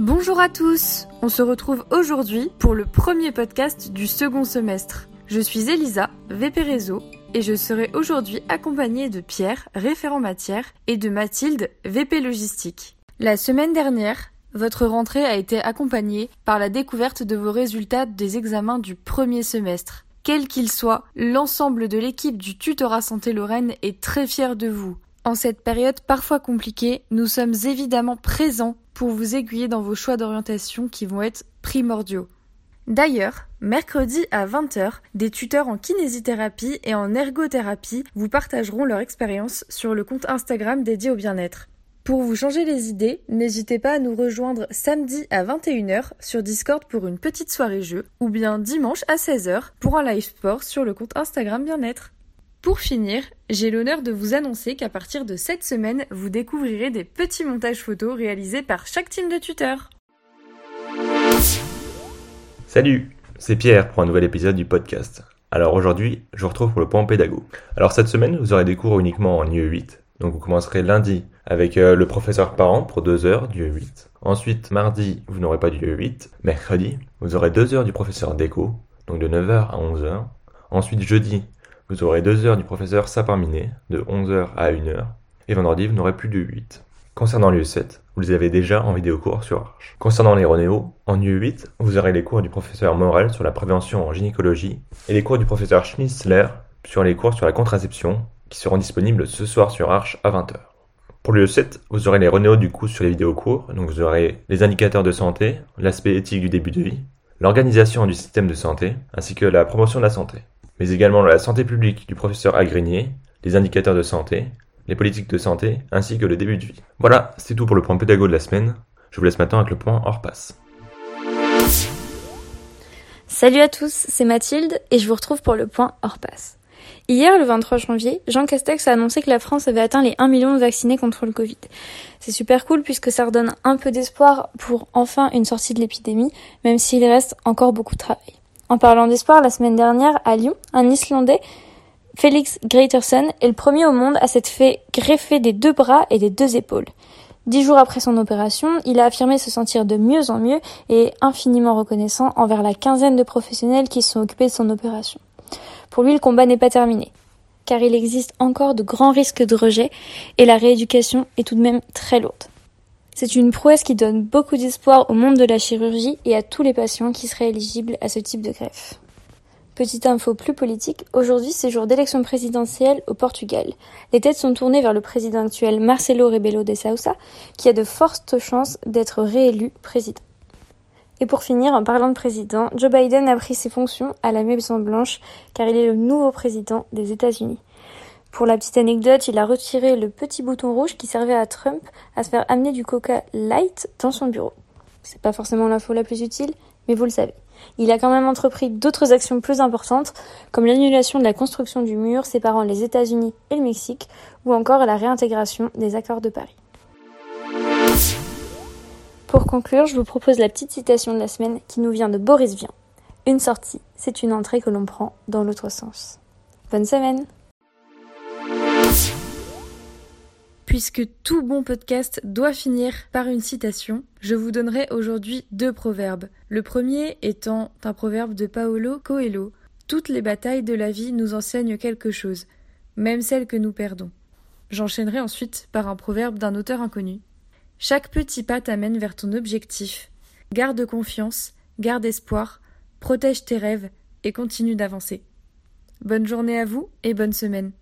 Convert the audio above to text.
Bonjour à tous On se retrouve aujourd'hui pour le premier podcast du second semestre. Je suis Elisa, VP Réseau, et je serai aujourd'hui accompagnée de Pierre, référent matière, et de Mathilde, VP Logistique. La semaine dernière, votre rentrée a été accompagnée par la découverte de vos résultats des examens du premier semestre. Quel qu'il soit, l'ensemble de l'équipe du Tutorat Santé Lorraine est très fier de vous. En cette période parfois compliquée, nous sommes évidemment présents pour vous aiguiller dans vos choix d'orientation qui vont être primordiaux. D'ailleurs, mercredi à 20h, des tuteurs en kinésithérapie et en ergothérapie vous partageront leur expérience sur le compte Instagram dédié au bien-être. Pour vous changer les idées, n'hésitez pas à nous rejoindre samedi à 21h sur Discord pour une petite soirée jeu ou bien dimanche à 16h pour un live sport sur le compte Instagram bien-être. Pour finir, j'ai l'honneur de vous annoncer qu'à partir de cette semaine, vous découvrirez des petits montages photos réalisés par chaque team de tuteurs. Salut, c'est Pierre pour un nouvel épisode du podcast. Alors aujourd'hui, je vous retrouve pour le point pédago. Alors cette semaine, vous aurez des cours uniquement en IE8. Donc vous commencerez lundi avec euh, le professeur parent pour 2 heures du IE8. Ensuite, mardi, vous n'aurez pas du IE8. Mercredi, vous aurez 2 heures du professeur déco, donc de 9h à 11h. Ensuite, jeudi, vous aurez 2 heures du professeur Sapin-Minet, de 11h à 1h. Et vendredi, vous n'aurez plus de 8. Concernant l'UE7, vous les avez déjà en vidéo cours sur Arch. Concernant les Renéo, en UE8, vous aurez les cours du professeur Morel sur la prévention en gynécologie et les cours du professeur Schnitzler sur les cours sur la contraception qui seront disponibles ce soir sur Arch à 20h. Pour l'UE7, vous aurez les Renéo du coup sur les vidéos cours, donc vous aurez les indicateurs de santé, l'aspect éthique du début de vie, l'organisation du système de santé, ainsi que la promotion de la santé mais également la santé publique du professeur Agrinier, les indicateurs de santé, les politiques de santé, ainsi que le début de vie. Voilà, c'est tout pour le point pédago de la semaine. Je vous laisse maintenant avec le point hors passe. Salut à tous, c'est Mathilde et je vous retrouve pour le point hors passe. Hier, le 23 janvier, Jean Castex a annoncé que la France avait atteint les 1 million de vaccinés contre le Covid. C'est super cool puisque ça redonne un peu d'espoir pour enfin une sortie de l'épidémie, même s'il reste encore beaucoup de travail. En parlant d'espoir, la semaine dernière, à Lyon, un Islandais, Félix Greitersen, est le premier au monde à s'être fait greffer des deux bras et des deux épaules. Dix jours après son opération, il a affirmé se sentir de mieux en mieux et infiniment reconnaissant envers la quinzaine de professionnels qui se sont occupés de son opération. Pour lui, le combat n'est pas terminé, car il existe encore de grands risques de rejet et la rééducation est tout de même très lourde. C'est une prouesse qui donne beaucoup d'espoir au monde de la chirurgie et à tous les patients qui seraient éligibles à ce type de greffe. Petite info plus politique, aujourd'hui c'est jour d'élection présidentielle au Portugal. Les têtes sont tournées vers le président actuel Marcelo Rebelo de Sousa, qui a de fortes chances d'être réélu président. Et pour finir, en parlant de président, Joe Biden a pris ses fonctions à la Maison Blanche car il est le nouveau président des États-Unis. Pour la petite anecdote, il a retiré le petit bouton rouge qui servait à Trump à se faire amener du coca light dans son bureau. C'est pas forcément l'info la plus utile, mais vous le savez. Il a quand même entrepris d'autres actions plus importantes, comme l'annulation de la construction du mur séparant les États-Unis et le Mexique, ou encore la réintégration des accords de Paris. Pour conclure, je vous propose la petite citation de la semaine qui nous vient de Boris Vian. Une sortie, c'est une entrée que l'on prend dans l'autre sens. Bonne semaine Puisque tout bon podcast doit finir par une citation, je vous donnerai aujourd'hui deux proverbes. Le premier étant un proverbe de Paolo Coelho. Toutes les batailles de la vie nous enseignent quelque chose, même celles que nous perdons. J'enchaînerai ensuite par un proverbe d'un auteur inconnu. Chaque petit pas t'amène vers ton objectif. Garde confiance, garde espoir, protège tes rêves et continue d'avancer. Bonne journée à vous et bonne semaine.